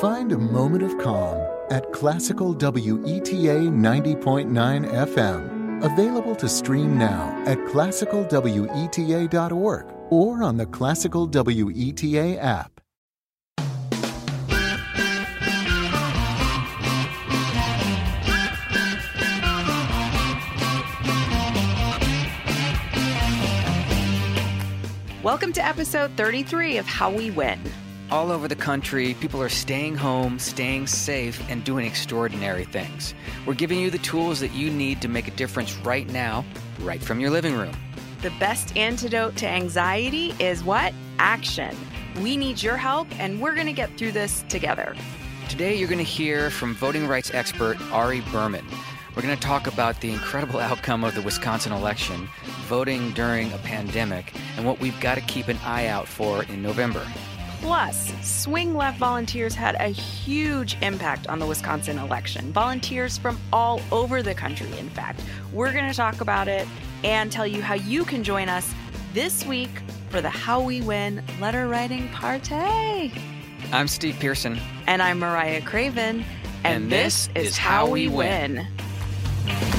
Find a moment of calm at Classical WETA 90.9 FM. Available to stream now at classicalweta.org or on the Classical WETA app. Welcome to episode 33 of How We Win. All over the country, people are staying home, staying safe, and doing extraordinary things. We're giving you the tools that you need to make a difference right now, right from your living room. The best antidote to anxiety is what? Action. We need your help, and we're going to get through this together. Today, you're going to hear from voting rights expert Ari Berman. We're going to talk about the incredible outcome of the Wisconsin election, voting during a pandemic, and what we've got to keep an eye out for in November. Plus, swing left volunteers had a huge impact on the Wisconsin election. Volunteers from all over the country, in fact. We're going to talk about it and tell you how you can join us this week for the How We Win letter writing party. I'm Steve Pearson. And I'm Mariah Craven. And, And this, this is, How How We We Win. Win.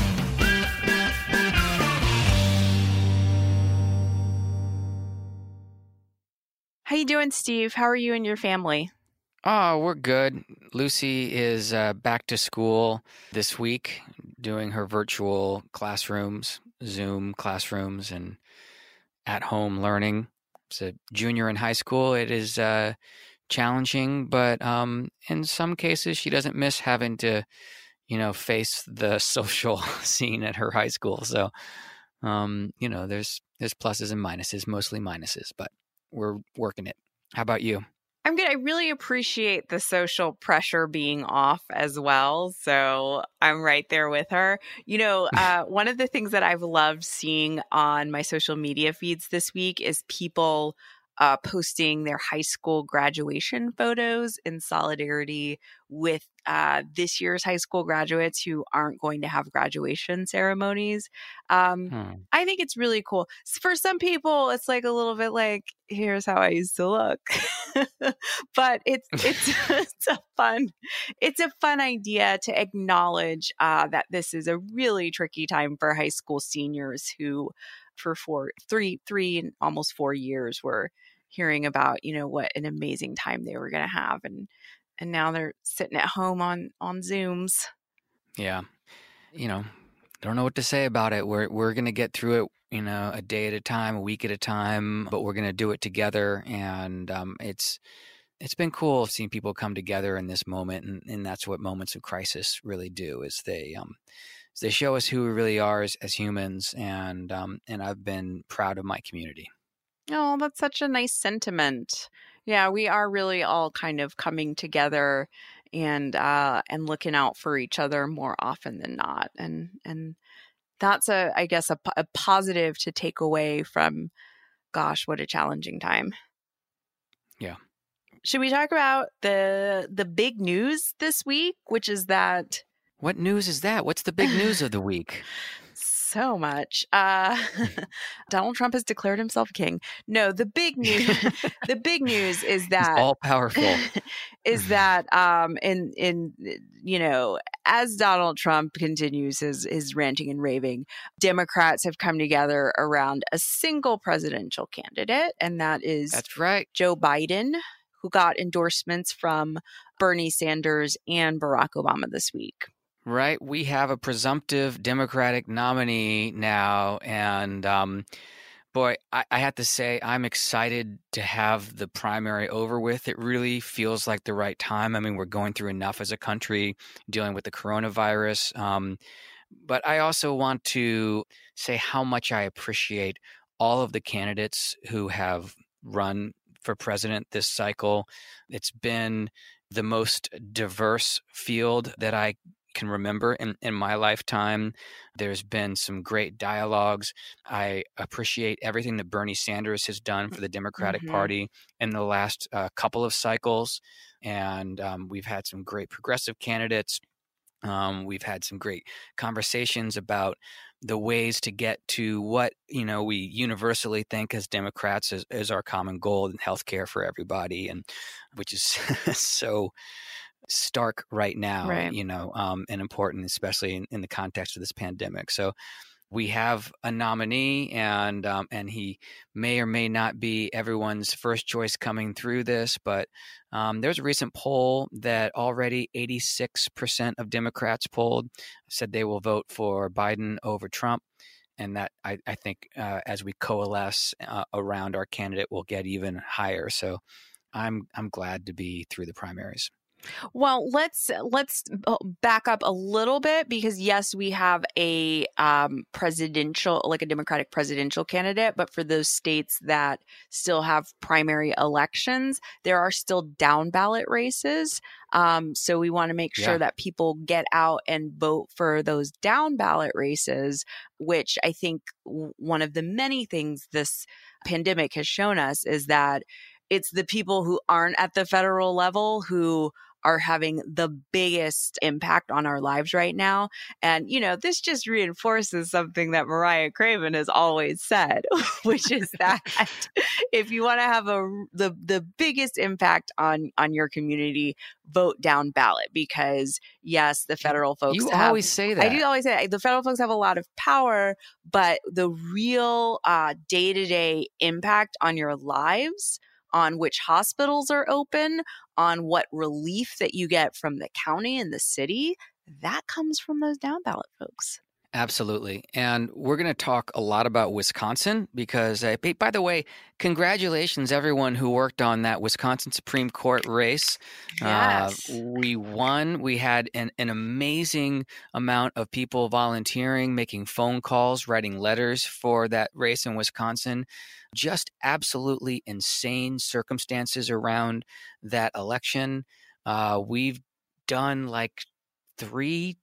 You doing, Steve? How are you and your family? Oh, we're good. Lucy is uh, back to school this week, doing her virtual classrooms, Zoom classrooms, and at home learning. It's a junior in high school. It is uh, challenging, but um, in some cases, she doesn't miss having to, you know, face the social scene at her high school. So, um, you know, there's there's pluses and minuses, mostly minuses, but we're working it. How about you? I'm good. I really appreciate the social pressure being off as well. So I'm right there with her. You know, uh, one of the things that I've loved seeing on my social media feeds this week is people uh, posting their high school graduation photos in solidarity with uh, this year's high school graduates who aren't going to have graduation ceremonies. Um, Hmm. I think it's really cool. For some people, it's like a little bit like, here's how I used to look. but it's it's it's a fun it's a fun idea to acknowledge uh, that this is a really tricky time for high school seniors who for four three three and almost four years were hearing about you know what an amazing time they were going to have and and now they're sitting at home on on zooms Yeah. You know, don't know what to say about it. We're we're gonna get through it, you know, a day at a time, a week at a time, but we're gonna do it together. And um, it's it's been cool seeing people come together in this moment, and, and that's what moments of crisis really do. Is they um, they show us who we really are as, as humans, and um, and I've been proud of my community. Oh, that's such a nice sentiment. Yeah, we are really all kind of coming together and uh and looking out for each other more often than not. And and that's a I guess a, a positive to take away from gosh, what a challenging time. Yeah. Should we talk about the the big news this week, which is that What news is that? What's the big news of the week? So much. Uh, Donald Trump has declared himself king. No, the big news. the big news is He's that all powerful. is that um, in in you know as Donald Trump continues his his ranting and raving, Democrats have come together around a single presidential candidate, and that is That's right. Joe Biden, who got endorsements from Bernie Sanders and Barack Obama this week. Right. We have a presumptive Democratic nominee now. And um, boy, I, I have to say, I'm excited to have the primary over with. It really feels like the right time. I mean, we're going through enough as a country dealing with the coronavirus. Um, but I also want to say how much I appreciate all of the candidates who have run for president this cycle. It's been the most diverse field that I can remember in, in my lifetime. There's been some great dialogues. I appreciate everything that Bernie Sanders has done for the Democratic Mhm. Party in the last uh, couple of cycles. And um, we've had some great progressive candidates. Um, we've had some great conversations about the ways to get to what you know we universally think as Democrats is, is our common goal in healthcare for everybody, and which is so stark right now, Right. you know, um, and important, especially in, in the context of this pandemic. So we have a nominee, and um, and he may or may not be everyone's first choice coming through this, but um, there's a recent poll that already 86% of Democrats polled said they will vote for Biden over Trump. And that I, I think uh, as we coalesce uh, around our candidate, will get even higher. So I'm I'm glad to be through the primaries. Well, let's let's uh, back up a little bit because yes, we have a um, presidential, like a Democratic presidential candidate, but for those states that still have primary elections, there are still down ballot races. Um, so we want to make sure Yeah. that people get out and vote for those down ballot races, which I think one of the many things this pandemic has shown us is that it's the people who aren't at the federal level who are having the biggest impact on our lives right now. And, you know, this just reinforces something that Mariah Craven has always said, which is that if you want to have a the the biggest impact on on your community, vote down ballot because yes, the federal folks you have always say that. I do always say the federal folks have a lot of power, but the real day to day impact on your lives, on which hospitals are open, on what relief that you get from the county and the city, that comes from those down ballot folks. Absolutely. And we're going to talk a lot about Wisconsin because, uh, by- the way, congratulations everyone who worked on that Wisconsin Supreme Court race. Yes. Uh, we won. We had an, an amazing amount of people volunteering, making phone calls, writing letters for that race in Wisconsin. Just absolutely insane circumstances around that election. Uh, we've done like three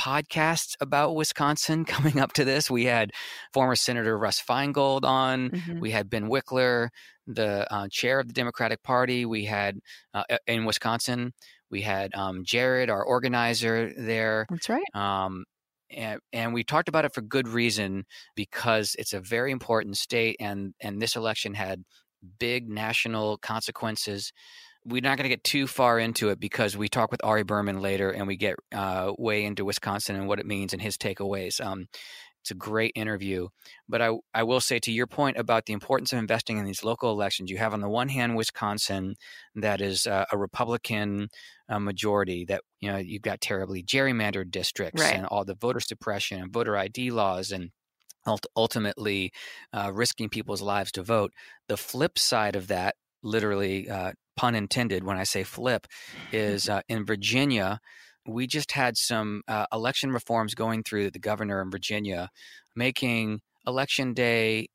podcasts about Wisconsin coming up to this. We had former Senator Russ Feingold on. Mhm. We had Ben Wickler, the uh, chair of the Democratic Party. We had uh, in Wisconsin. We had um, Jared, our organizer there. That's right. Um, and, and we talked about it for good reason because it's a very important state, and and this election had big national consequences. We're not going to get too far into it because we talk with Ari Berman later, and we get uh, way into Wisconsin and what it means and his takeaways. Um, it's a great interview, but I I will say to your point about the importance of investing in these local elections. You have on the one hand Wisconsin, that is uh, a Republican uh, majority. That you know you've got terribly gerrymandered districts Right. and all the voter suppression and voter ID laws and ultimately uh, risking people's lives to vote. The flip side of that, literally uh, pun intended when I say flip, is uh, in Virginia. We just had some uh, election reforms going through the governor in Virginia, making election day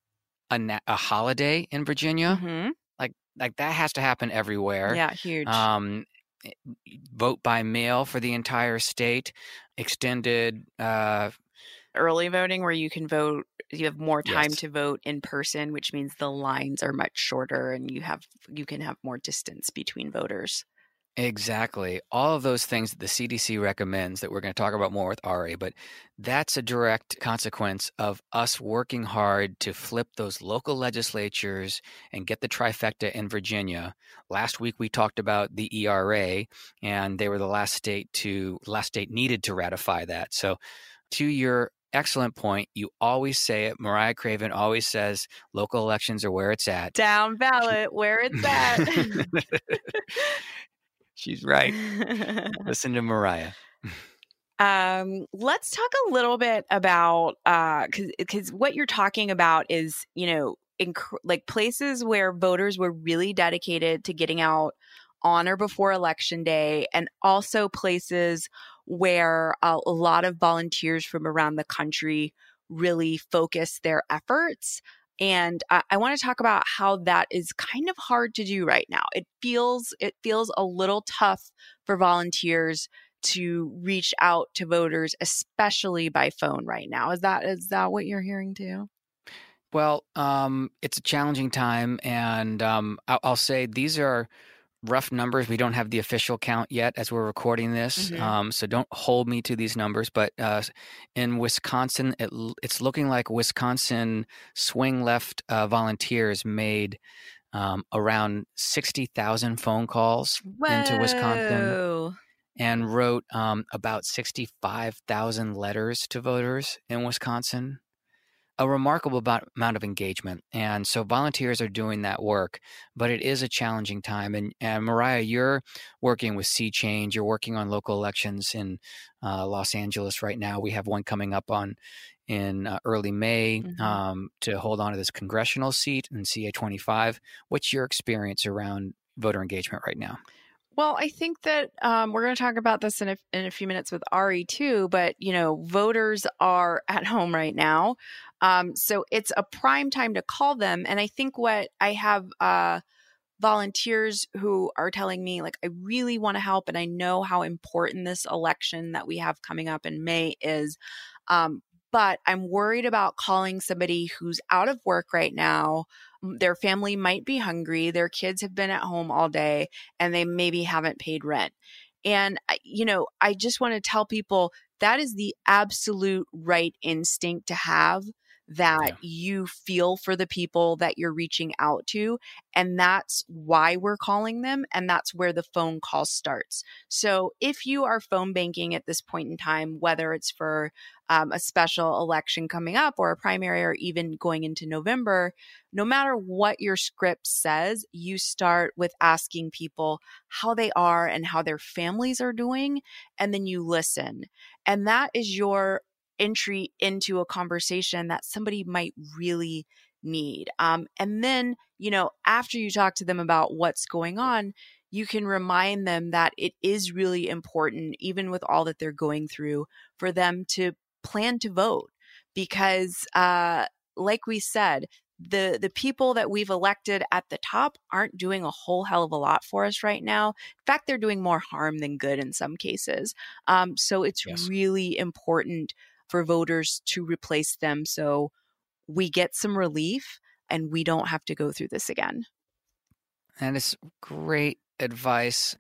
a, na- a holiday in Virginia. Mhm. Like like that has to happen everywhere. Yeah, huge. Um, eh, vote by mail for the entire state, extended uh, Early voting, where you can vote, you have more time Yes. to vote in person, which means the lines are much shorter, and you have you can have more distance between voters. Exactly. All of those things that the CDC recommends that we're going to talk about more with Ari, but that's a direct consequence of us working hard to flip those local legislatures and get the trifecta in Virginia. Last week we talked about the ERA and they were the last state to last state needed to ratify that. So to your excellent point, you always say it. Mariah Craven always says local elections are where it's at. Down ballot, where it's at. She's right. Listen to Mariah. um, let's talk a little bit about because because what you're talking about is you know inc- like places where voters were really dedicated to getting out on or before election day, and also places where a, lot of volunteers from around the country really focus their efforts. And I, I want to talk about how that is kind of hard to do right now. It feels it feels a little tough for volunteers to reach out to voters, especially by phone right now. Is that is that what you're hearing too? Well, um, it's a challenging time, and um, I'll, I'll say these are rough numbers. We don't have the official count yet as we're recording this, Mhm. um, so don't hold me to these numbers. But uh, in Wisconsin, it, it's looking like Wisconsin swing left uh, volunteers made um, around sixty thousand phone calls into Wisconsin and wrote um, about sixty-five thousand letters to voters in Wisconsin. A remarkable amount of engagement, and so volunteers are doing that work. But it is a challenging time. And, and Mariah, you're working with Sea Change. You're working on local elections in uh, Los Angeles right now. We have one coming up on in uh, early May Mhm. um, to hold on to this congressional seat in CA 25. What's your experience around voter engagement right now? Well, I think that um, we're going to talk about this in a, in a few minutes with Ari too. But you know, voters are at home right now, um, so it's a prime time to call them. And I think what I have uh, volunteers who are telling me, like, I really want to help, and I know how important this election that we have coming up in May is. Um, but I'm worried about calling somebody who's out of work right now. Their family might be hungry. Their kids have been at home all day and they maybe haven't paid rent. And, you know, I just want to tell people that is the absolute right instinct to have that Yeah. you feel for the people that you're reaching out to. And that's why we're calling them. And that's where the phone call starts. So if you are phone banking at this point in time, whether it's for um, a special election coming up or a primary or even going into November, no matter what your script says, you start with asking people how they are and how their families are doing. And then you listen. And that is your entry into a conversation that somebody might really need. Um, and then, you know, after you talk to them about what's going on, you can remind them that it is really important, even with all that they're going through, for them to plan to vote. Because, uh, like we said, the the people that we've elected at the top aren't doing a whole hell of a lot for us right now. In fact, they're doing more harm than good in some cases. Um, so it's Yes. really important for voters to replace them so we get some relief and we don't have to go through this again. And it's great advice.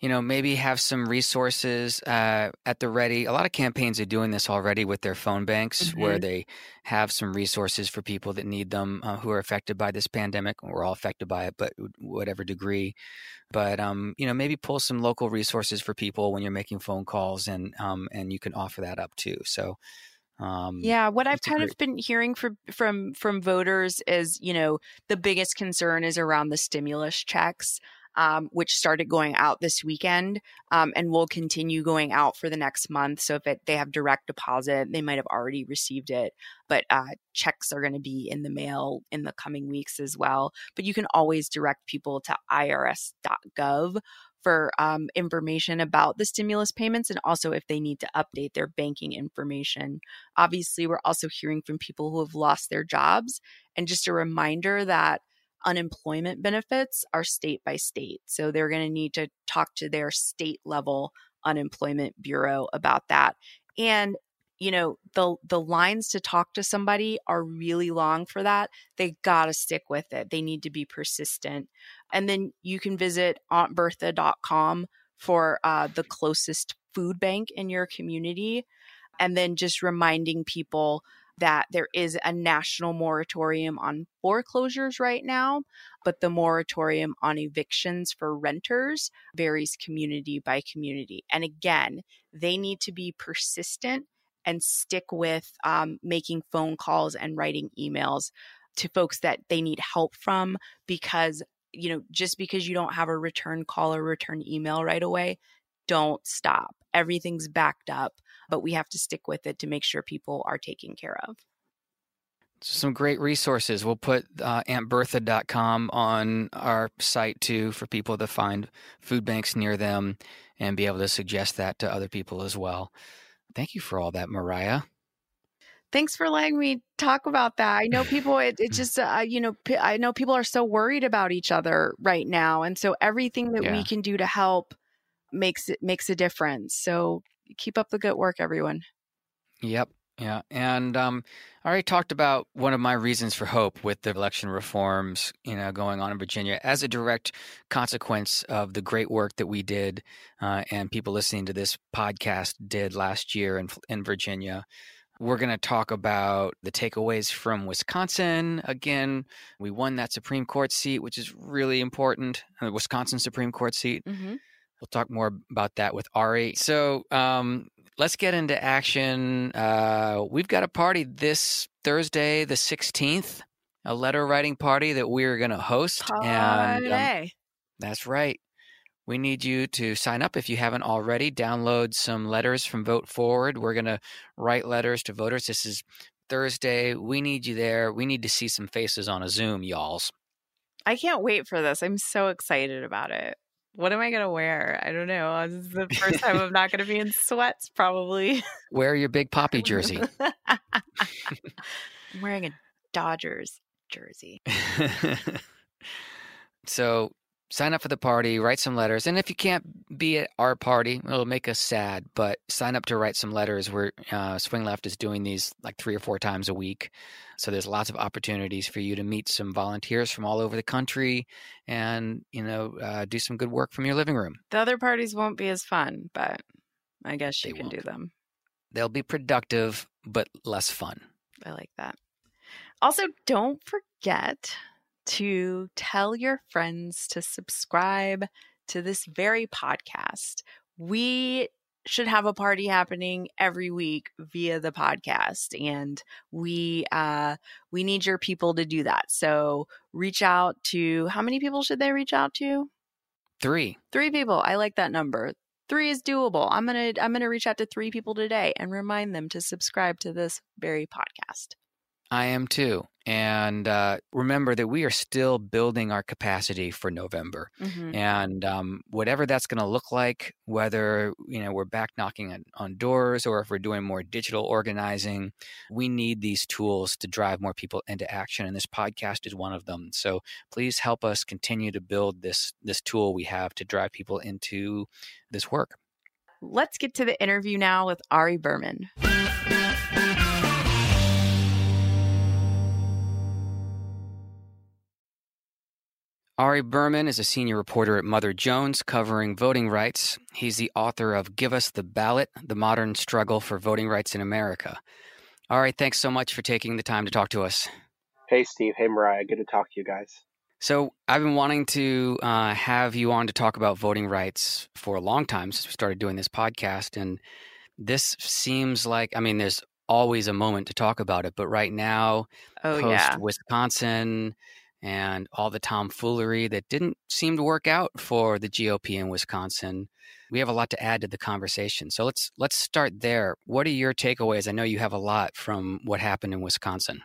You know, maybe have some resources uh, at the ready. A lot of campaigns are doing this already with their phone banks, where Mhm. they have some resources for people that need them, uh, who are affected by this pandemic. We're all affected by it, but whatever degree. But um, you know, maybe pull some local resources for people when you're making phone calls, and um, and you can offer that up too. So um, Yeah, what I've kind great- of been hearing from from from voters is, you know, the biggest concern is around the stimulus checks, um, which started going out this weekend, um, and will continue going out for the next month. So if it, they have direct deposit, they might have already received it, but uh, checks are going to be in the mail in the coming weeks as well. But you can always direct people to irs.gov for um, information about the stimulus payments and also if they need to update their banking information. Obviously, we're also hearing from people who have lost their jobs. And just a reminder that unemployment benefits are state by state. So they're going to need to talk to their state level unemployment bureau about that. And you know the the lines to talk to somebody are really long for that they got to stick with it they need to be persistent and then you can visit auntbertha.com for uh, the closest food bank in your community and then just reminding people that there is a national moratorium on foreclosures right now, but the moratorium on evictions for renters varies community by community. And again, they need to be persistent and stick with um, making phone calls and writing emails to folks that they need help from because you know just because you don't have a return call or return email right away don't stop everything's backed up but we have to stick with it to make sure people are taken care of some great resources. We'll put uh, AuntBertha.com on our site too for people to find food banks near them and be able to suggest that to other people as well. Thank you for all that, Mariah. thanks for letting me talk about that i know people it, it's just uh, you know I know people are so worried about each other right now and so everything that Yeah. we can do to help makes it makes a difference so keep up the good work everyone Yep. Yeah, and um, I already talked about one of my reasons for hope with the election reforms, you know, going on in Virginia as a direct consequence of the great work that we did uh, and people listening to this podcast did last year in in Virginia. We're going to talk about the takeaways from Wisconsin. Again, we won that Supreme Court seat, which is really important, the Wisconsin Supreme Court seat. Mm-hmm. We'll talk more about that with Ari. So um, let's get into action. Uh, we've got a party this Thursday, the 16th, a letter writing party that we're going to host. Party. And um, that's right. We need you to sign up if you haven't already. Download some letters from Vote Forward. We're going to write letters to voters. This is Thursday. We need you there. We need to see some faces on a Zoom, y'alls. I can't wait for this. I'm so excited about it. What am I going to wear? I don't know. Uh, this is the first time I'm not going to be in sweats, probably. Wear your big poppy jersey. I'm wearing a Dodgers jersey. so sign up for the party, write some letters, and if you can't be at our party, it'll make us sad. But sign up to write some letters. Where uh, Swing Left is doing these like three or four times a week, so there's lots of opportunities for you to meet some volunteers from all over the country, and you know uh, do some good work from your living room. The other parties won't be as fun, but I guess you They can do won't. them. They'll be productive but less fun. I like that. Also, don't forget to tell your friends to subscribe to this very podcast. We should have a party happening every week via the podcast and we uh we need your people to do that. So reach out to how many people should they reach out to? Three. Three people. I like that number. Three is doable. I'm gonna I'm gonna reach out to three people today and remind them to subscribe to this very podcast. I am too. And uh, remember that we are still building our capacity for November. Mhm. and um, whatever that's going to look like whether you know we're back knocking on, on doors or if we're doing more digital organizing we need these tools to drive more people into action and this podcast is one of them so please help us continue to build this this tool we have to drive people into this work Let's get to the interview now with Ari Berman. Ari Berman is a senior reporter at Mother Jones covering voting rights. He's the author of Give Us the Ballot The Modern Struggle for Voting Rights in America. Ari, thanks so much for taking the time to talk to us. Hey, Steve. Hey, Mariah. Good to talk to you guys. So, I've been wanting to uh, have you on to talk about voting rights for a long time since we started doing this podcast. And this seems like, I mean, there's always a moment to talk about it, but right now, Oh, post yeah. Wisconsin and all the tomfoolery that didn't seem to work out for the GOP in Wisconsin, we have a lot to add to the conversation. So let's let's start there. What are your takeaways? I know you have a lot from what happened in Wisconsin.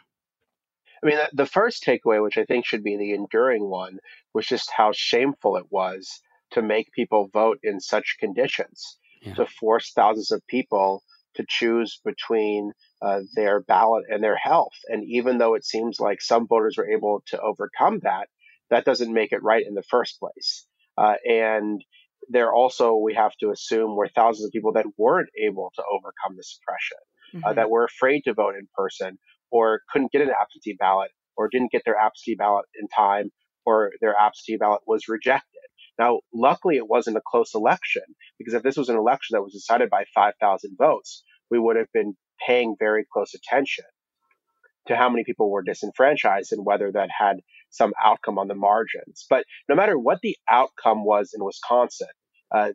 I mean, the first takeaway, which I think should be the enduring one, was just how shameful it was to make people vote in such conditions, Yeah. to force thousands of people to choose between uh, their ballot and their health. And even though it seems like some voters were able to overcome that, that doesn't make it right in the first place. Uh, and there also, we have to assume, were thousands of people that weren't able to overcome the suppression. uh, Mhm. that were afraid to vote in person or couldn't get an absentee ballot or didn't get their absentee ballot in time or their absentee ballot was rejected. Now, luckily, it wasn't a close election because if this was an election that was decided by 5,000 votes, we would have been paying very close attention to how many people were disenfranchised and whether that had some outcome on the margins. But no matter what the outcome was in Wisconsin, uh,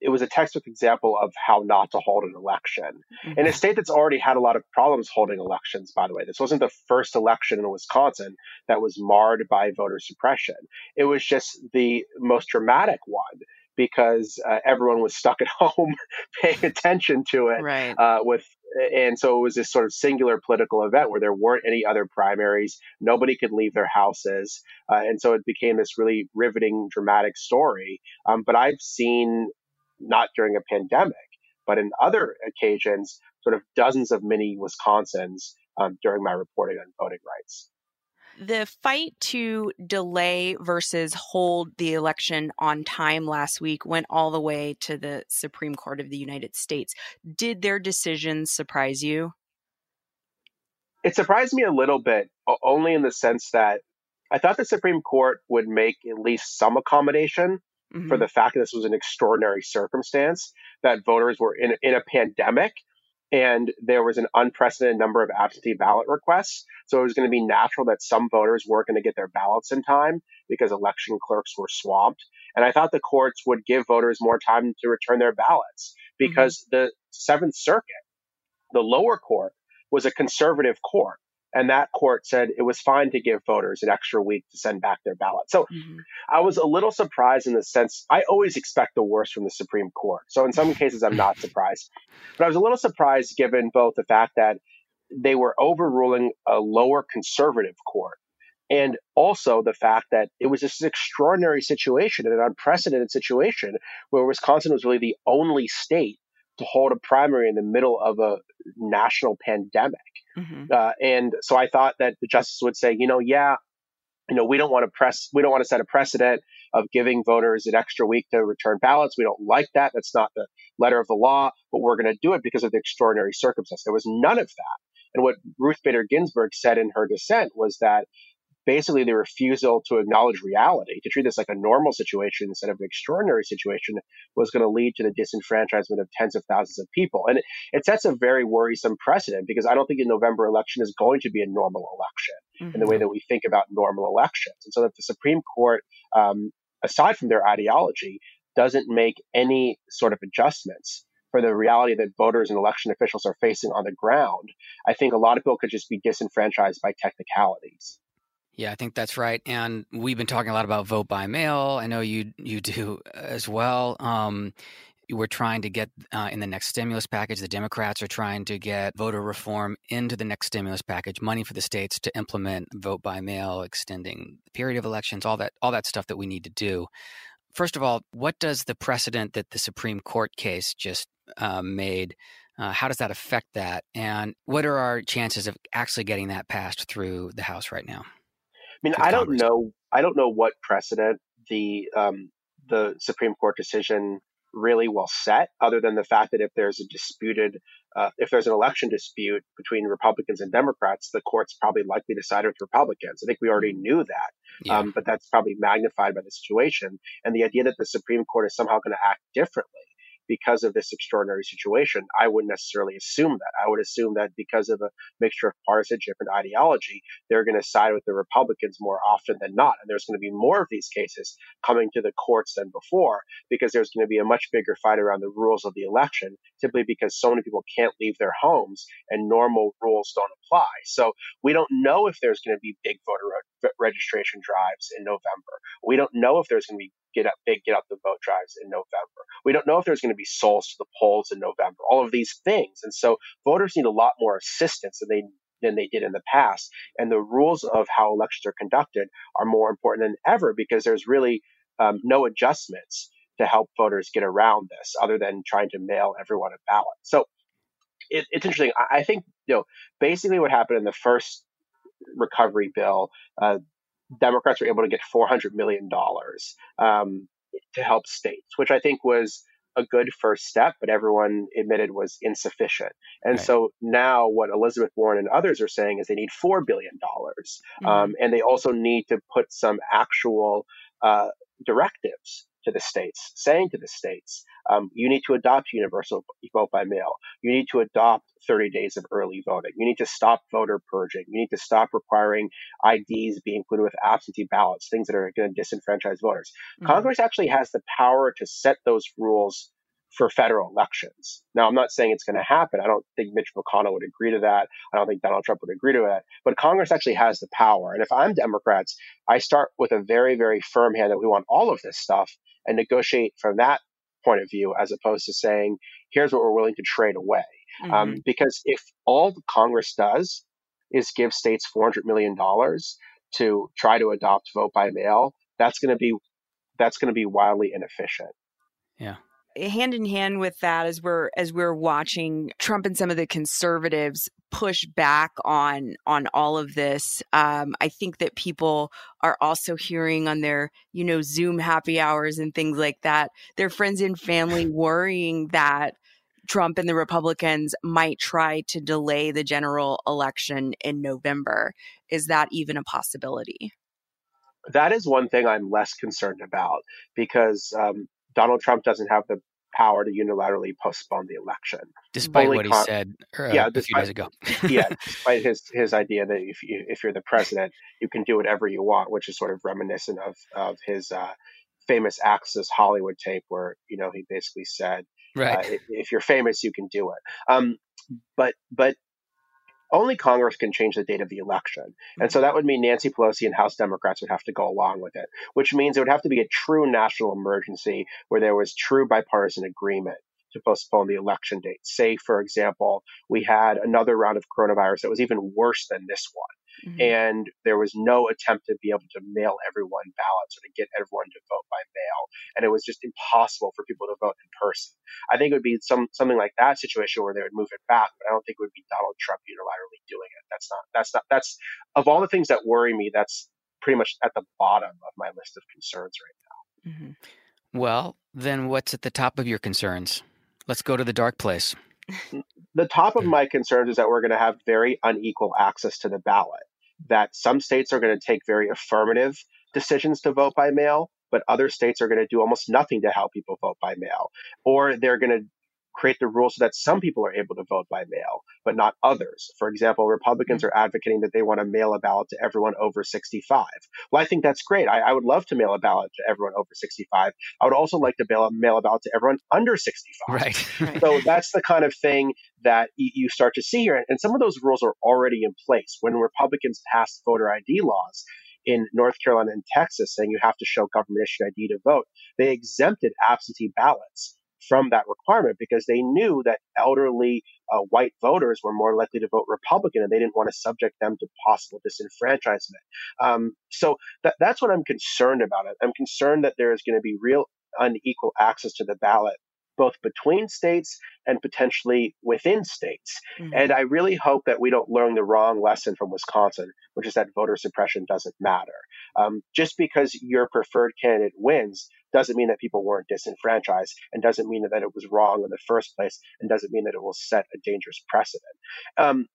it was a textbook example of how not to hold an election in a state that's already had a lot of problems holding elections, by the way. This wasn't the first election in Wisconsin that was marred by voter suppression. It was just the most dramatic one because uh, everyone was stuck at home paying attention to it right. uh, with and so it was this sort of singular political event where there weren't any other primaries nobody could leave their houses uh, and so it became this really riveting dramatic story um, but i've seen not during a pandemic but in other occasions sort of dozens of mini wisconsins um, during my reporting on voting rights the fight to delay versus hold the election on time last week went all the way to the Supreme Court of the United States. Did their decision surprise you? It surprised me a little bit, only in the sense that I thought the Supreme Court would make at least some accommodation mm-hmm. for the fact that this was an extraordinary circumstance, that voters were in, in a pandemic and there was an unprecedented number of absentee ballot requests. So it was going to be natural that some voters weren't going to get their ballots in time because election clerks were swamped. And I thought the courts would give voters more time to return their ballots because mm-hmm. the Seventh Circuit, the lower court, was a conservative court. And that court said it was fine to give voters an extra week to send back their ballot. So mm-hmm. I was a little surprised in the sense I always expect the worst from the Supreme Court. So in some cases, I'm not surprised. But I was a little surprised given both the fact that they were overruling a lower conservative court and also the fact that it was this extraordinary situation, an unprecedented situation where Wisconsin was really the only state to hold a primary in the middle of a national pandemic. Mm-hmm. Uh, and so I thought that the justice would say, you know, yeah, you know, we don't want to press, we don't want to set a precedent of giving voters an extra week to return ballots. We don't like that. That's not the letter of the law, but we're going to do it because of the extraordinary circumstance. There was none of that. And what Ruth Bader Ginsburg said in her dissent was that basically the refusal to acknowledge reality, to treat this like a normal situation instead of an extraordinary situation, was going to lead to the disenfranchisement of tens of thousands of people. And it, it, sets a very worrisome precedent because I don't think the November election is going to be a normal election mm-hmm. in the way mm-hmm. that we think about normal elections. And so that the Supreme Court, um, aside from their ideology, doesn't make any sort of adjustments for the reality that voters and election officials are facing on the ground, I think a lot of people could just be disenfranchised by technicalities. Yeah, I think that's right. And we've been talking a lot about vote by mail. I know you you do as well. Um, we're trying to get uh, in the next stimulus package. The Democrats are trying to get voter reform into the next stimulus package, money for the states to implement vote by mail, extending the period of elections, all that all that stuff that we need to do. First of all, what does the precedent that the Supreme Court case just uh, made? Uh, how does that affect that? And what are our chances of actually getting that passed through the House right now? I mean, I don't know. I don't know what precedent the um, the Supreme Court decision really will set, other than the fact that if there's a disputed, uh, if there's an election dispute between Republicans and Democrats, the court's probably likely to side with Republicans. I think we already knew that, yeah. um, but that's probably magnified by the situation and the idea that the Supreme Court is somehow going to act differently because of this extraordinary situation. I wouldn't necessarily assume that. I would assume that because of a mixture of partisanship and ideology, they're going to side with the Republicans more often than not. And there's going to be more of these cases coming to the courts than before because there's going to be a much bigger fight around the rules of the election simply because so many people can't leave their homes and normal rules don't apply. So we don't know if there's going to be big voter registration drives in November. We don't know if there's going to be get up, big get out the vote drives in November. We don't know if there's going to be souls to the polls in November. All of these things, and so voters need a lot more assistance than they than they did in the past. And the rules of how elections are conducted are more important than ever because there's really um, no adjustments to help voters get around this other than trying to mail everyone a ballot. So it, it's interesting. I, I, think you know basically what happened in the first recovery bill. Uh, Democrats were able to get $400 million um, to help states, which I think was a good first step, but everyone admitted was insufficient. And right. so now what Elizabeth Warren and others are saying is they need $4 billion. Mm-hmm. Um, and they also need to put some actual uh, directives to the states, saying to the states, um, you need to adopt universal vote by mail. You need to adopt 30 days of early voting. You need to stop voter purging. You need to stop requiring IDs be included with absentee ballots, things that are going to disenfranchise voters. Mm-hmm. Congress actually has the power to set those rules for federal elections. Now, I'm not saying it's going to happen. I don't think Mitch McConnell would agree to that. I don't think Donald Trump would agree to that. But Congress actually has the power. And if I'm Democrats, I start with a very, very firm hand that we want all of this stuff and negotiate from that point of view as opposed to saying, here's what we're willing to trade away. Um, mm-hmm. Um, because if all the Congress does is give states $400 million to try to adopt vote by mail, that's going to be that's going to be wildly inefficient. Yeah hand in hand with that as we're as we're watching Trump and some of the conservatives push back on on all of this um, i think that people are also hearing on their you know zoom happy hours and things like that their friends and family worrying that Trump and the Republicans might try to delay the general election in November. Is that even a possibility? That is one thing I'm less concerned about because um, Donald Trump doesn't have the power to unilaterally postpone the election. Despite Only what he con- said uh, yeah, a few days ago. yeah, despite his, his idea that if, you, if you're the president, you can do whatever you want, which is sort of reminiscent of, of his uh, famous Access Hollywood tape where, you know, he basically said, right. Uh, if you're famous, you can do it. Um, but but only Congress can change the date of the election. And so that would mean Nancy Pelosi and House Democrats would have to go along with it, which means it would have to be a true national emergency where there was true bipartisan agreement to postpone the election date. Say, for example, we had another round of coronavirus that was even worse than this one. Mm-hmm. And there was no attempt to be able to mail everyone ballots or to get everyone to vote by mail. And it was just impossible for people to vote in person. I think it would be some something like that situation where they would move it back, but I don't think it would be Donald Trump unilaterally doing it. That's not that's not that's of all the things that worry me, that's pretty much at the bottom of my list of concerns right now. Mm-hmm. Well, then what's at the top of your concerns? Let's go to the dark place. The top of my concerns is that we're going to have very unequal access to the ballot that some states are going to take very affirmative decisions to vote by mail, but other states are going to do almost nothing to help people vote by mail. Or they're going to create the rules so that some people are able to vote by mail, but not others. For example, Republicans mm-hmm. are advocating that they want to mail a ballot to everyone over 65. Well, I think that's great. I, I would love to mail a ballot to everyone over 65. I would also like to mail, mail a ballot to everyone under 65. Right. so that's the kind of thing that you start to see here. And some of those rules are already in place. When Republicans passed voter ID laws, in North Carolina and Texas saying you have to show government issued ID to vote. They exempted absentee ballots from that requirement because they knew that elderly uh, white voters were more likely to vote Republican and they didn't want to subject them to possible disenfranchisement. Um, so that, that's what I'm concerned about. I'm concerned that there is going to be real unequal access to the ballot both between states and potentially within states. Mm-hmm. And I really hope that we don't learn the wrong lesson from Wisconsin, which is that voter suppression doesn't matter. Um, just because your preferred candidate wins doesn't mean that people weren't disenfranchised and doesn't mean that it was wrong in the first place and doesn't mean that it will set a dangerous precedent. Um,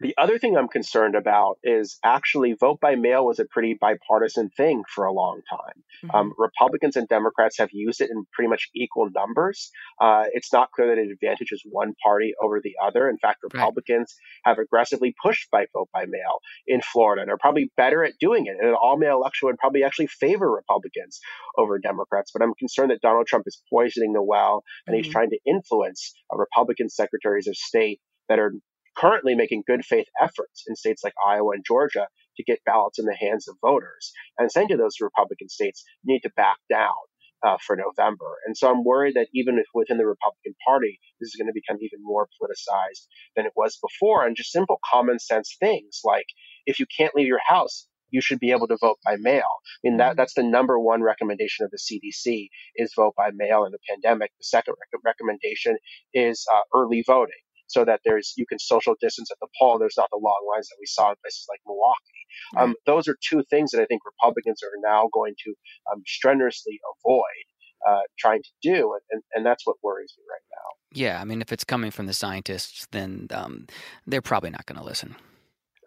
the other thing I'm concerned about is actually vote by mail was a pretty bipartisan thing for a long time. Mm-hmm. Um, Republicans and Democrats have used it in pretty much equal numbers. Uh, it's not clear that it advantages one party over the other. In fact, Republicans right. have aggressively pushed by vote by mail in Florida and are probably better at doing it. And an all mail election would probably actually favor Republicans over Democrats. But I'm concerned that Donald Trump is poisoning the well and mm-hmm. he's trying to influence Republican secretaries of state that are currently making good faith efforts in states like Iowa and Georgia to get ballots in the hands of voters and saying to those Republican states, you need to back down. Uh, for November. And so I'm worried that even if within the Republican Party, this is going to become even more politicized than it was before. And just simple common sense things like if you can't leave your house, you should be able to vote by mail. I mean, that, mm-hmm. that's the number one recommendation of the CDC is vote by mail in the pandemic. The second rec- recommendation is uh, early voting so that there's you can social distance at the poll. There's not the long lines that we saw in places like Milwaukee. Um, those are two things that I think Republicans are now going to um, strenuously avoid uh, trying to do, and, and, and that's what worries me right now. Yeah, I mean, if it's coming from the scientists, then um, they're probably not going to listen.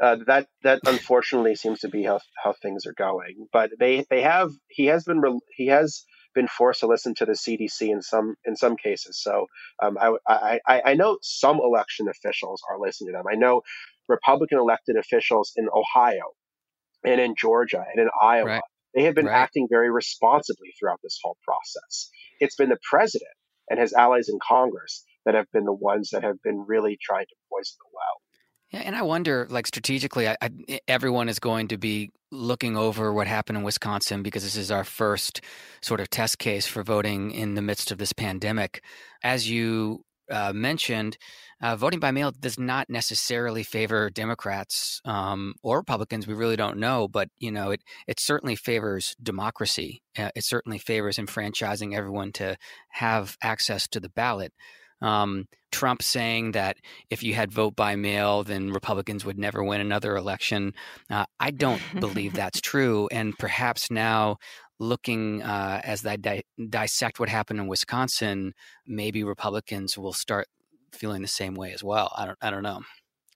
Uh, that that unfortunately seems to be how how things are going. But they they have he has been he has been forced to listen to the CDC in some in some cases. So um, I, I I know some election officials are listening to them. I know Republican elected officials in Ohio and in Georgia and in Iowa. Right. They have been right. acting very responsibly throughout this whole process. It's been the president and his allies in Congress that have been the ones that have been really trying to poison the well. Yeah, and I wonder, like strategically, I, I, everyone is going to be looking over what happened in Wisconsin because this is our first sort of test case for voting in the midst of this pandemic. As you uh, mentioned, uh, voting by mail does not necessarily favor Democrats um, or Republicans. We really don't know, but you know, it it certainly favors democracy. Uh, it certainly favors enfranchising everyone to have access to the ballot. Um, Trump saying that if you had vote by mail, then Republicans would never win another election. Uh, I don't believe that's true. And perhaps now, looking uh, as I di- dissect what happened in Wisconsin, maybe Republicans will start feeling the same way as well. I don't I don't know.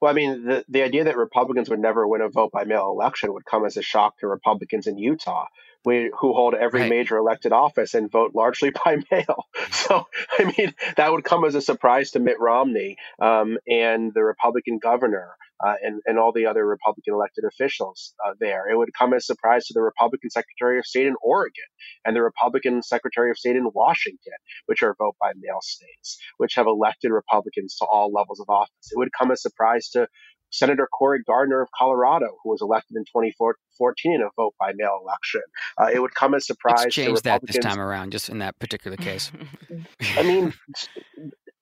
Well, I mean, the, the idea that Republicans would never win a vote by mail election would come as a shock to Republicans in Utah, we, who hold every right. major elected office and vote largely by mail. So, I mean, that would come as a surprise to Mitt Romney um, and the Republican governor uh, and, and all the other Republican elected officials uh, there. It would come as a surprise to the Republican Secretary of State in Oregon and the Republican Secretary of State in Washington, which are vote by mail states, which have elected Republicans to all levels of office. It would come as a surprise to Senator Cory Gardner of Colorado, who was elected in 2014 in a vote by mail election. Uh, it would come as a surprise. Let's change that this time around, just in that particular case. I mean,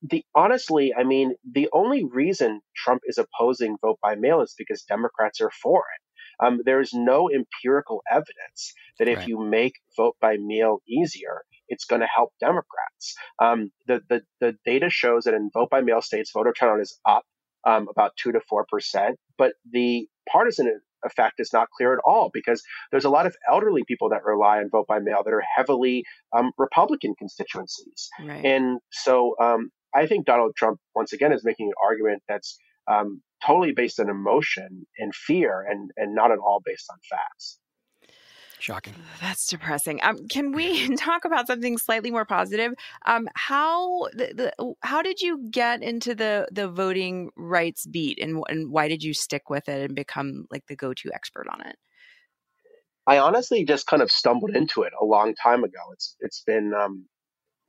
the honestly, I mean, the only reason Trump is opposing vote by mail is because Democrats are for it. Um, there is no empirical evidence that if right. you make vote by mail easier, it's going to help Democrats. Um, the, the, the data shows that in vote by mail states, voter turnout is up um, about two to four percent, but the partisan effect is not clear at all because there's a lot of elderly people that rely on vote by mail that are heavily um, Republican constituencies. Right. And so um, I think Donald Trump, once again, is making an argument that's um, totally based on emotion and fear and, and not at all based on facts. Shocking. That's depressing. Um, can we talk about something slightly more positive? Um, how the, the, how did you get into the the voting rights beat, and and why did you stick with it and become like the go to expert on it? I honestly just kind of stumbled into it a long time ago. It's it's been um,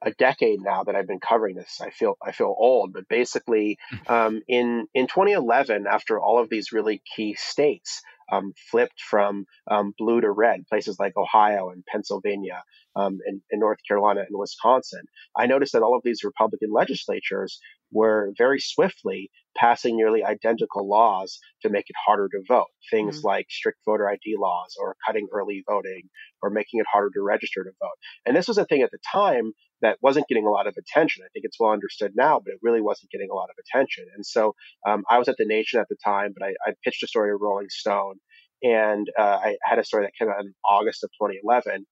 a decade now that I've been covering this. I feel I feel old, but basically, um, in in 2011, after all of these really key states um, flipped from um, blue to red, places like Ohio and Pennsylvania um, and, and, North Carolina and Wisconsin, I noticed that all of these Republican legislatures were very swiftly passing nearly identical laws to make it harder to vote. Things mm-hmm. like strict voter ID laws or cutting early voting or making it harder to register to vote. And this was a thing at the time that wasn't getting a lot of attention. I think it's well understood now, but it really wasn't getting a lot of attention. And so um, I was at the Nation at the time, but I, I pitched a story to Rolling Stone, and uh, I had a story that came out in August of 2011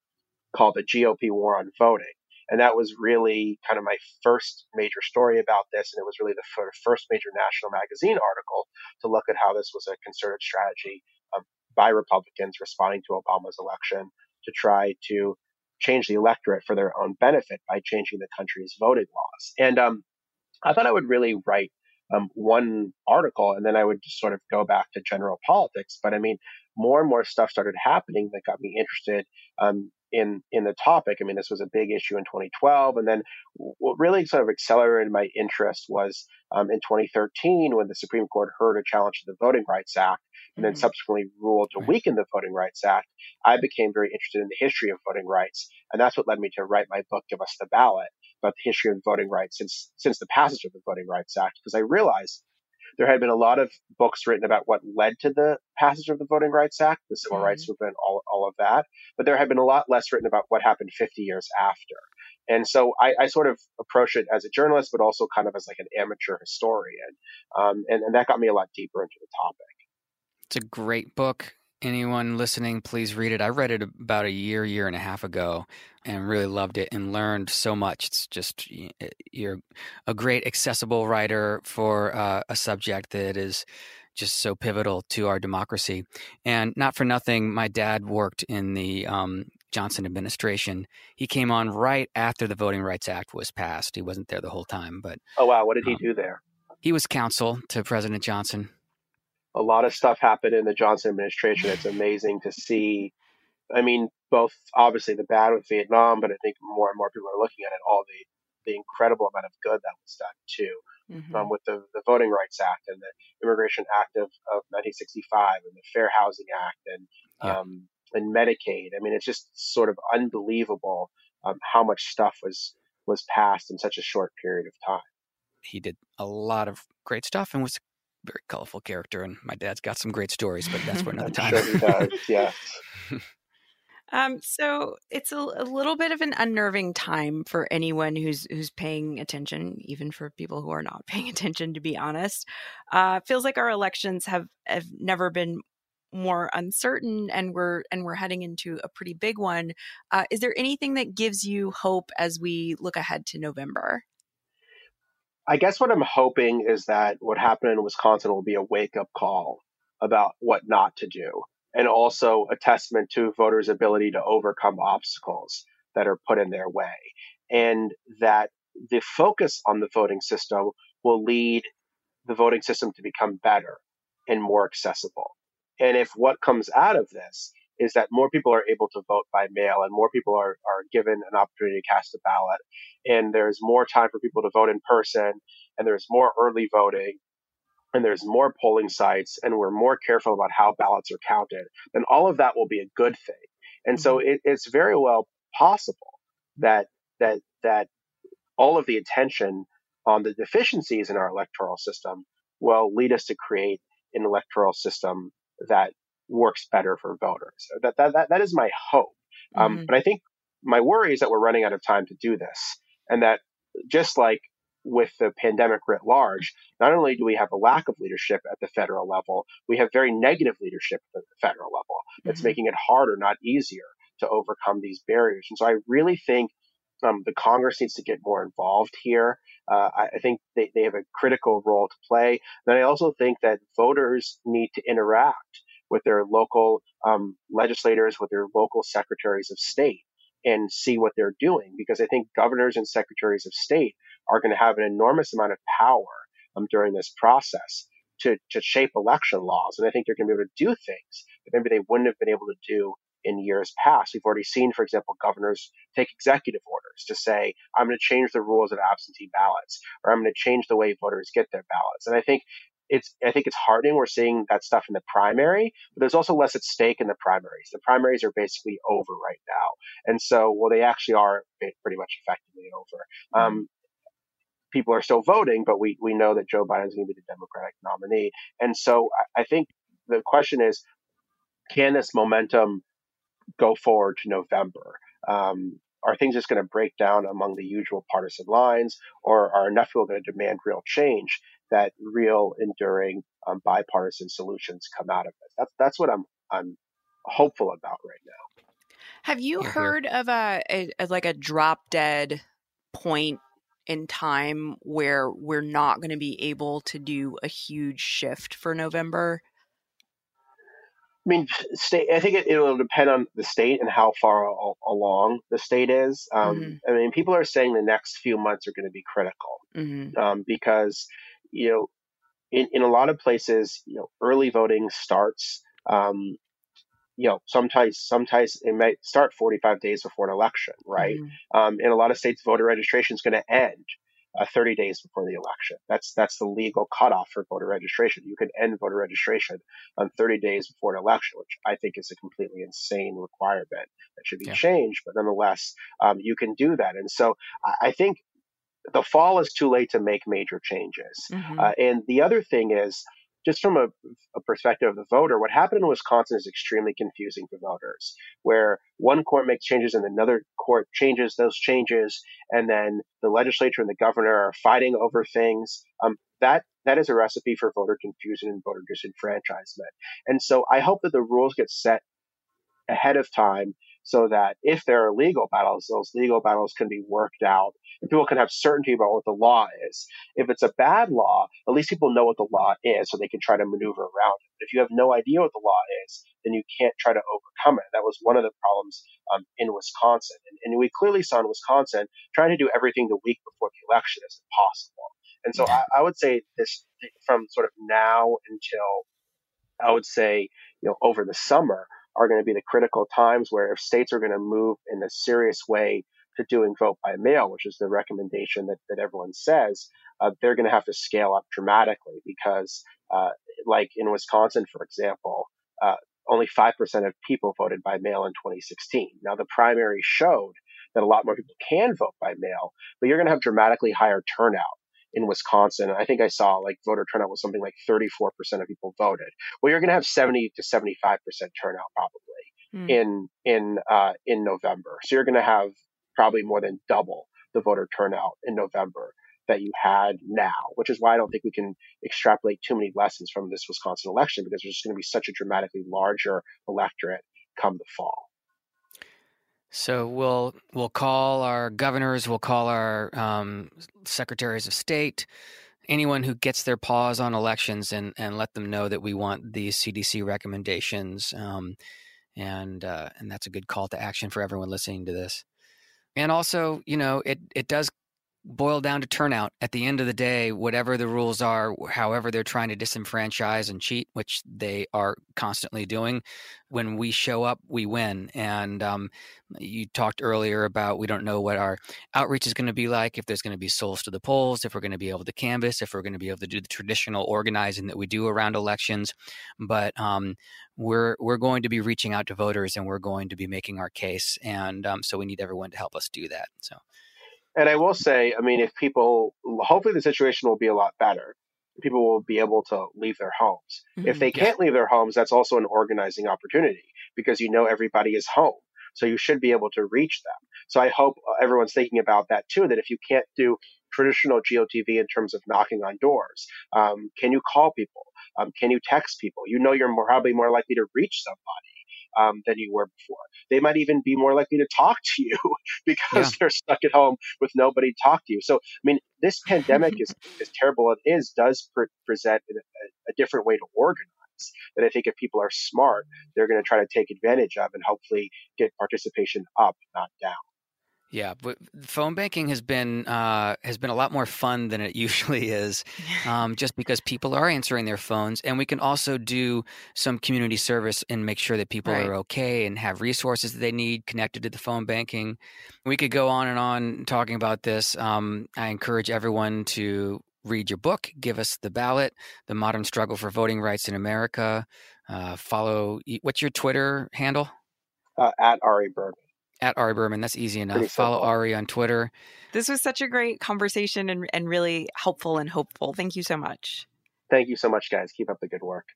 called "The GOP War on Voting." And that was really kind of my first major story about this. And it was really the first major national magazine article to look at how this was a concerted strategy um, by Republicans responding to Obama's election to try to change the electorate for their own benefit by changing the country's voting laws. And um, I thought I would really write um, one article and then I would just sort of go back to general politics. But I mean, more and more stuff started happening that got me interested um, in in the topic. I mean, this was a big issue in 2012, and then what really sort of accelerated my interest was um, in 2013 when the Supreme Court heard a challenge to the Voting Rights Act, and then mm-hmm. subsequently ruled to weaken the Voting Rights Act. I became very interested in the history of voting rights, and that's what led me to write my book, "Give Us the Ballot," about the history of voting rights since since the passage of the Voting Rights Act, because I realized there had been a lot of books written about what led to the passage of the Voting Rights Act, the civil mm-hmm. rights movement, all, all of that. But there had been a lot less written about what happened 50 years after. And so I, I sort of approach it as a journalist, but also kind of as like an amateur historian. Um, and, and that got me a lot deeper into the topic. It's a great book anyone listening, please read it. I read it about a year, year and a half ago, and really loved it and learned so much. It's just you're a great accessible writer for uh, a subject that is just so pivotal to our democracy. And not for nothing, my dad worked in the um, Johnson administration. He came on right after the Voting Rights Act was passed. He wasn't there the whole time, but oh wow, what did he um, do there? He was counsel to President Johnson a lot of stuff happened in the Johnson administration. It's amazing to see. I mean, both obviously the bad with Vietnam, but I think more and more people are looking at it all the the incredible amount of good that was done too, mm-hmm. um, with the, the Voting Rights Act and the Immigration Act of, of 1965 and the Fair Housing Act and yeah. um, and Medicaid. I mean, it's just sort of unbelievable um, how much stuff was was passed in such a short period of time. He did a lot of great stuff and was very colorful character, and my dad's got some great stories, but that's for another time. sure he does. Yes. Um, so it's a, a, little bit of an unnerving time for anyone who's who's paying attention, even for people who are not paying attention. To be honest, uh, feels like our elections have have never been more uncertain, and we're and we're heading into a pretty big one. Uh, is there anything that gives you hope as we look ahead to November? I guess what I'm hoping is that what happened in Wisconsin will be a wake up call about what not to do, and also a testament to voters' ability to overcome obstacles that are put in their way, and that the focus on the voting system will lead the voting system to become better and more accessible. And if what comes out of this is that more people are able to vote by mail and more people are, are given an opportunity to cast a ballot and there's more time for people to vote in person and there's more early voting and there's more polling sites and we're more careful about how ballots are counted, then all of that will be a good thing. And mm-hmm. so it, it's very well possible that that that all of the attention on the deficiencies in our electoral system will lead us to create an electoral system that works better for voters. That that that, that is my hope. Um, mm-hmm. but I think my worry is that we're running out of time to do this, and that just like with the pandemic writ large, not only do we have a lack of leadership at the federal level, we have very negative leadership at the federal level that's mm-hmm. making it harder, not easier, to overcome these barriers. And so I really think um, the Congress needs to get more involved here. Uh, I, I, think they, they have a critical role to play. And I also think that voters need to interact with their local um, legislators, with their local secretaries of state, and see what they're doing. Because I think governors and secretaries of state are going to have an enormous amount of power um, during this process to, to shape election laws. And I think they're going to be able to do things that maybe they wouldn't have been able to do in years past. We've already seen, for example, governors take executive orders to say, I'm going to change the rules of absentee ballots, or I'm going to change the way voters get their ballots. And I think it's I think it's heartening we're seeing that stuff in the primary, but there's also less at stake in the primaries. The primaries are basically over right now, and so well they actually are pretty much effectively over. Mm-hmm. Um, people are still voting, but we we know that Joe Biden is going to be the Democratic nominee, and so I, I think the question is, can this momentum go forward to November? Um, are things just going to break down among the usual partisan lines, or are enough people going to demand real change that real, enduring, um, bipartisan solutions come out of it? That's that's what I'm I'm hopeful about right now. Have you heard of a, a, a like a drop dead point in time where we're not going to be able to do a huge shift for November? I mean, state. I think it, will depend on the state and how far a, along the state is. Um, mm-hmm. I mean, people are saying the next few months are going to be critical mm-hmm. um, because you know, in, in a lot of places, you know, early voting starts. Um, you know, sometimes sometimes it might start 45 days before an election, right? Mm-hmm. Um, in a lot of states, voter registration is going to end uh, 30 days before the election. That's that's the legal cutoff for voter registration. You can end voter registration on 30 days before an election, which I think is a completely insane requirement that should be yeah. changed. But nonetheless, um, you can do that. And so I, I, think the fall is too late to make major changes. Mm-hmm. Uh, and the other thing is just from a, a, perspective of the voter, what happened in Wisconsin is extremely confusing for voters, where one court makes changes and another court changes those changes, and then the legislature and the governor are fighting over things. Um, that that is a recipe for voter confusion and voter disenfranchisement. And so I hope that the rules get set ahead of time so that if there are legal battles, those legal battles can be worked out and people can have certainty about what the law is. If it's a bad law, at least people know what the law is so they can try to maneuver around it. If you have no idea what the law is, then you can't try to overcome it. That was one of the problems um, in Wisconsin. And, and, we clearly saw in Wisconsin trying to do everything the week before the election is impossible. And so I, I would say this from sort of now until I would say, you know, over the summer, are going to be the critical times where if states are going to move in a serious way to doing vote by mail, which is the recommendation that, that everyone says, uh, they're going to have to scale up dramatically because, uh, like in Wisconsin, for example, uh, only 5% of people voted by mail in 2016. Now, the primary showed that a lot more people can vote by mail, but you're going to have dramatically higher turnout in Wisconsin. I think I saw like voter turnout was something like 34% of people voted. Well, you're going to have 70 to 75% turnout probably mm. in in uh, in November. So you're going to have probably more than double the voter turnout in November that you had now, which is why I don't think we can extrapolate too many lessons from this Wisconsin election because there's going to be such a dramatically larger electorate come the fall. So we'll we'll call our governors, we'll call our um, secretaries of state, anyone who gets their paws on elections, and and let them know that we want these CDC recommendations. Um, and uh, and that's a good call to action for everyone listening to this. And also, you know, it it does boil down to turnout. At the end of the day, whatever the rules are, however they're trying to disenfranchise and cheat, which they are constantly doing, when we show up, we win. And um, you talked earlier about we don't know what our outreach is going to be like, if there's going to be souls to the polls, if we're going to be able to canvass, if we're going to be able to do the traditional organizing that we do around elections. But um, we're we're going to be reaching out to voters and we're going to be making our case, and um, so we need everyone to help us do that. So. And I will say, I mean, if people, hopefully the situation will be a lot better. People will be able to leave their homes. Mm-hmm. If they can't leave their homes, that's also an organizing opportunity because you know everybody is home. So you should be able to reach them. So I hope everyone's thinking about that too, that if you can't do traditional GOTV in terms of knocking on doors, um, can you call people? Um, can you text people? You know, you're more, probably more likely to reach somebody um, than you were before. They might even be more likely to talk to you because yeah. they're stuck at home with nobody to talk to you. So, I mean, this pandemic is as terrible it is, does pre- present a, a different way to organize that I think if people are smart, they're going to try to take advantage of and hopefully get participation up, not down. Yeah, but phone banking has been uh, has been a lot more fun than it usually is, um, just because people are answering their phones, and we can also do some community service and make sure that people right. are okay and have resources that they need connected to the phone banking. We could go on and on talking about this. Um, I encourage everyone to read your book, give us the ballot, the modern struggle for voting rights in America. Uh, follow. What's your Twitter handle? Uh, at Ari Berman at Ari Berman. That's easy enough. Follow Ari on Twitter. This was such a great conversation and, and really helpful and hopeful. Thank you so much. Thank you so much, guys. Keep up the good work.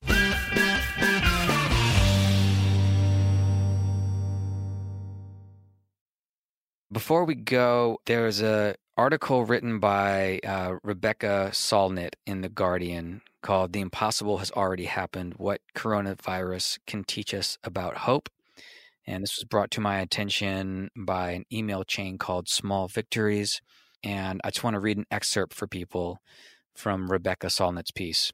Before we go, there's a article written by uh, Rebecca Solnit in The Guardian called The Impossible Has Already Happened What Coronavirus Can Teach Us About Hope. And this was brought to my attention by an email chain called Small Victories. And I just want to read an excerpt for people from Rebecca Solnit's piece.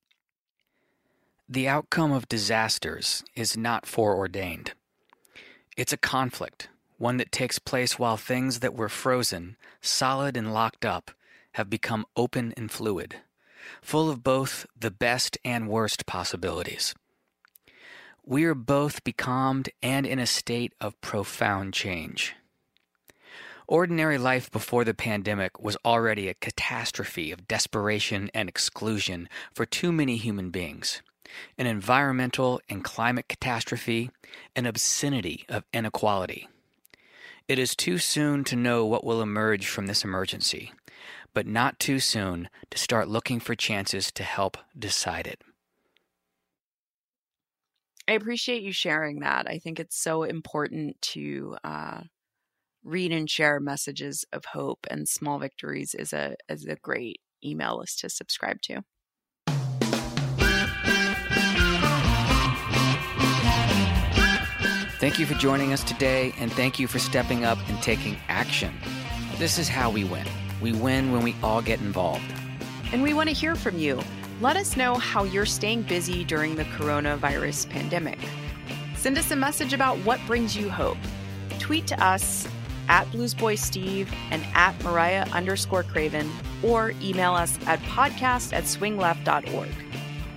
The outcome of disasters is not foreordained. It's a conflict, one that takes place while things that were frozen, solid and locked up, have become open and fluid, full of both the best and worst possibilities we are both becalmed and in a state of profound change. Ordinary life before the pandemic was already a catastrophe of desperation and exclusion for too many human beings, an environmental and climate catastrophe, an obscenity of inequality. It is too soon to know what will emerge from this emergency, but not too soon to start looking for chances to help decide it. I appreciate you sharing that. I think it's so important to uh, read and share messages of hope, and small victories is a is a great email list to subscribe to. Thank you for joining us today, and thank you for stepping up and taking action. This is how we win. We win when we all get involved. And we want to hear from you. Let us know how you're staying busy during the coronavirus pandemic. Send us a message about what brings you hope. Tweet to us at bluesboysteve and at mariah underscore craven or email us at podcast at swingleft.org.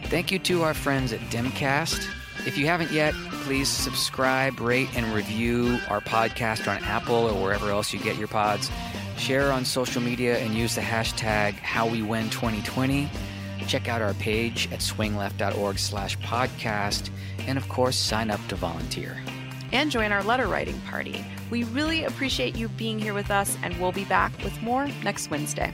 Thank you to our friends at Dimcast. If you haven't yet, please subscribe, rate, and review our podcast on Apple or wherever else you get your pods. Share on social media and use the hashtag HowWeWin2020. Check out our page at swingleft.org slash podcast, and of course, sign up to volunteer. And join our letter writing party. We really appreciate you being here with us, and we'll be back with more next Wednesday.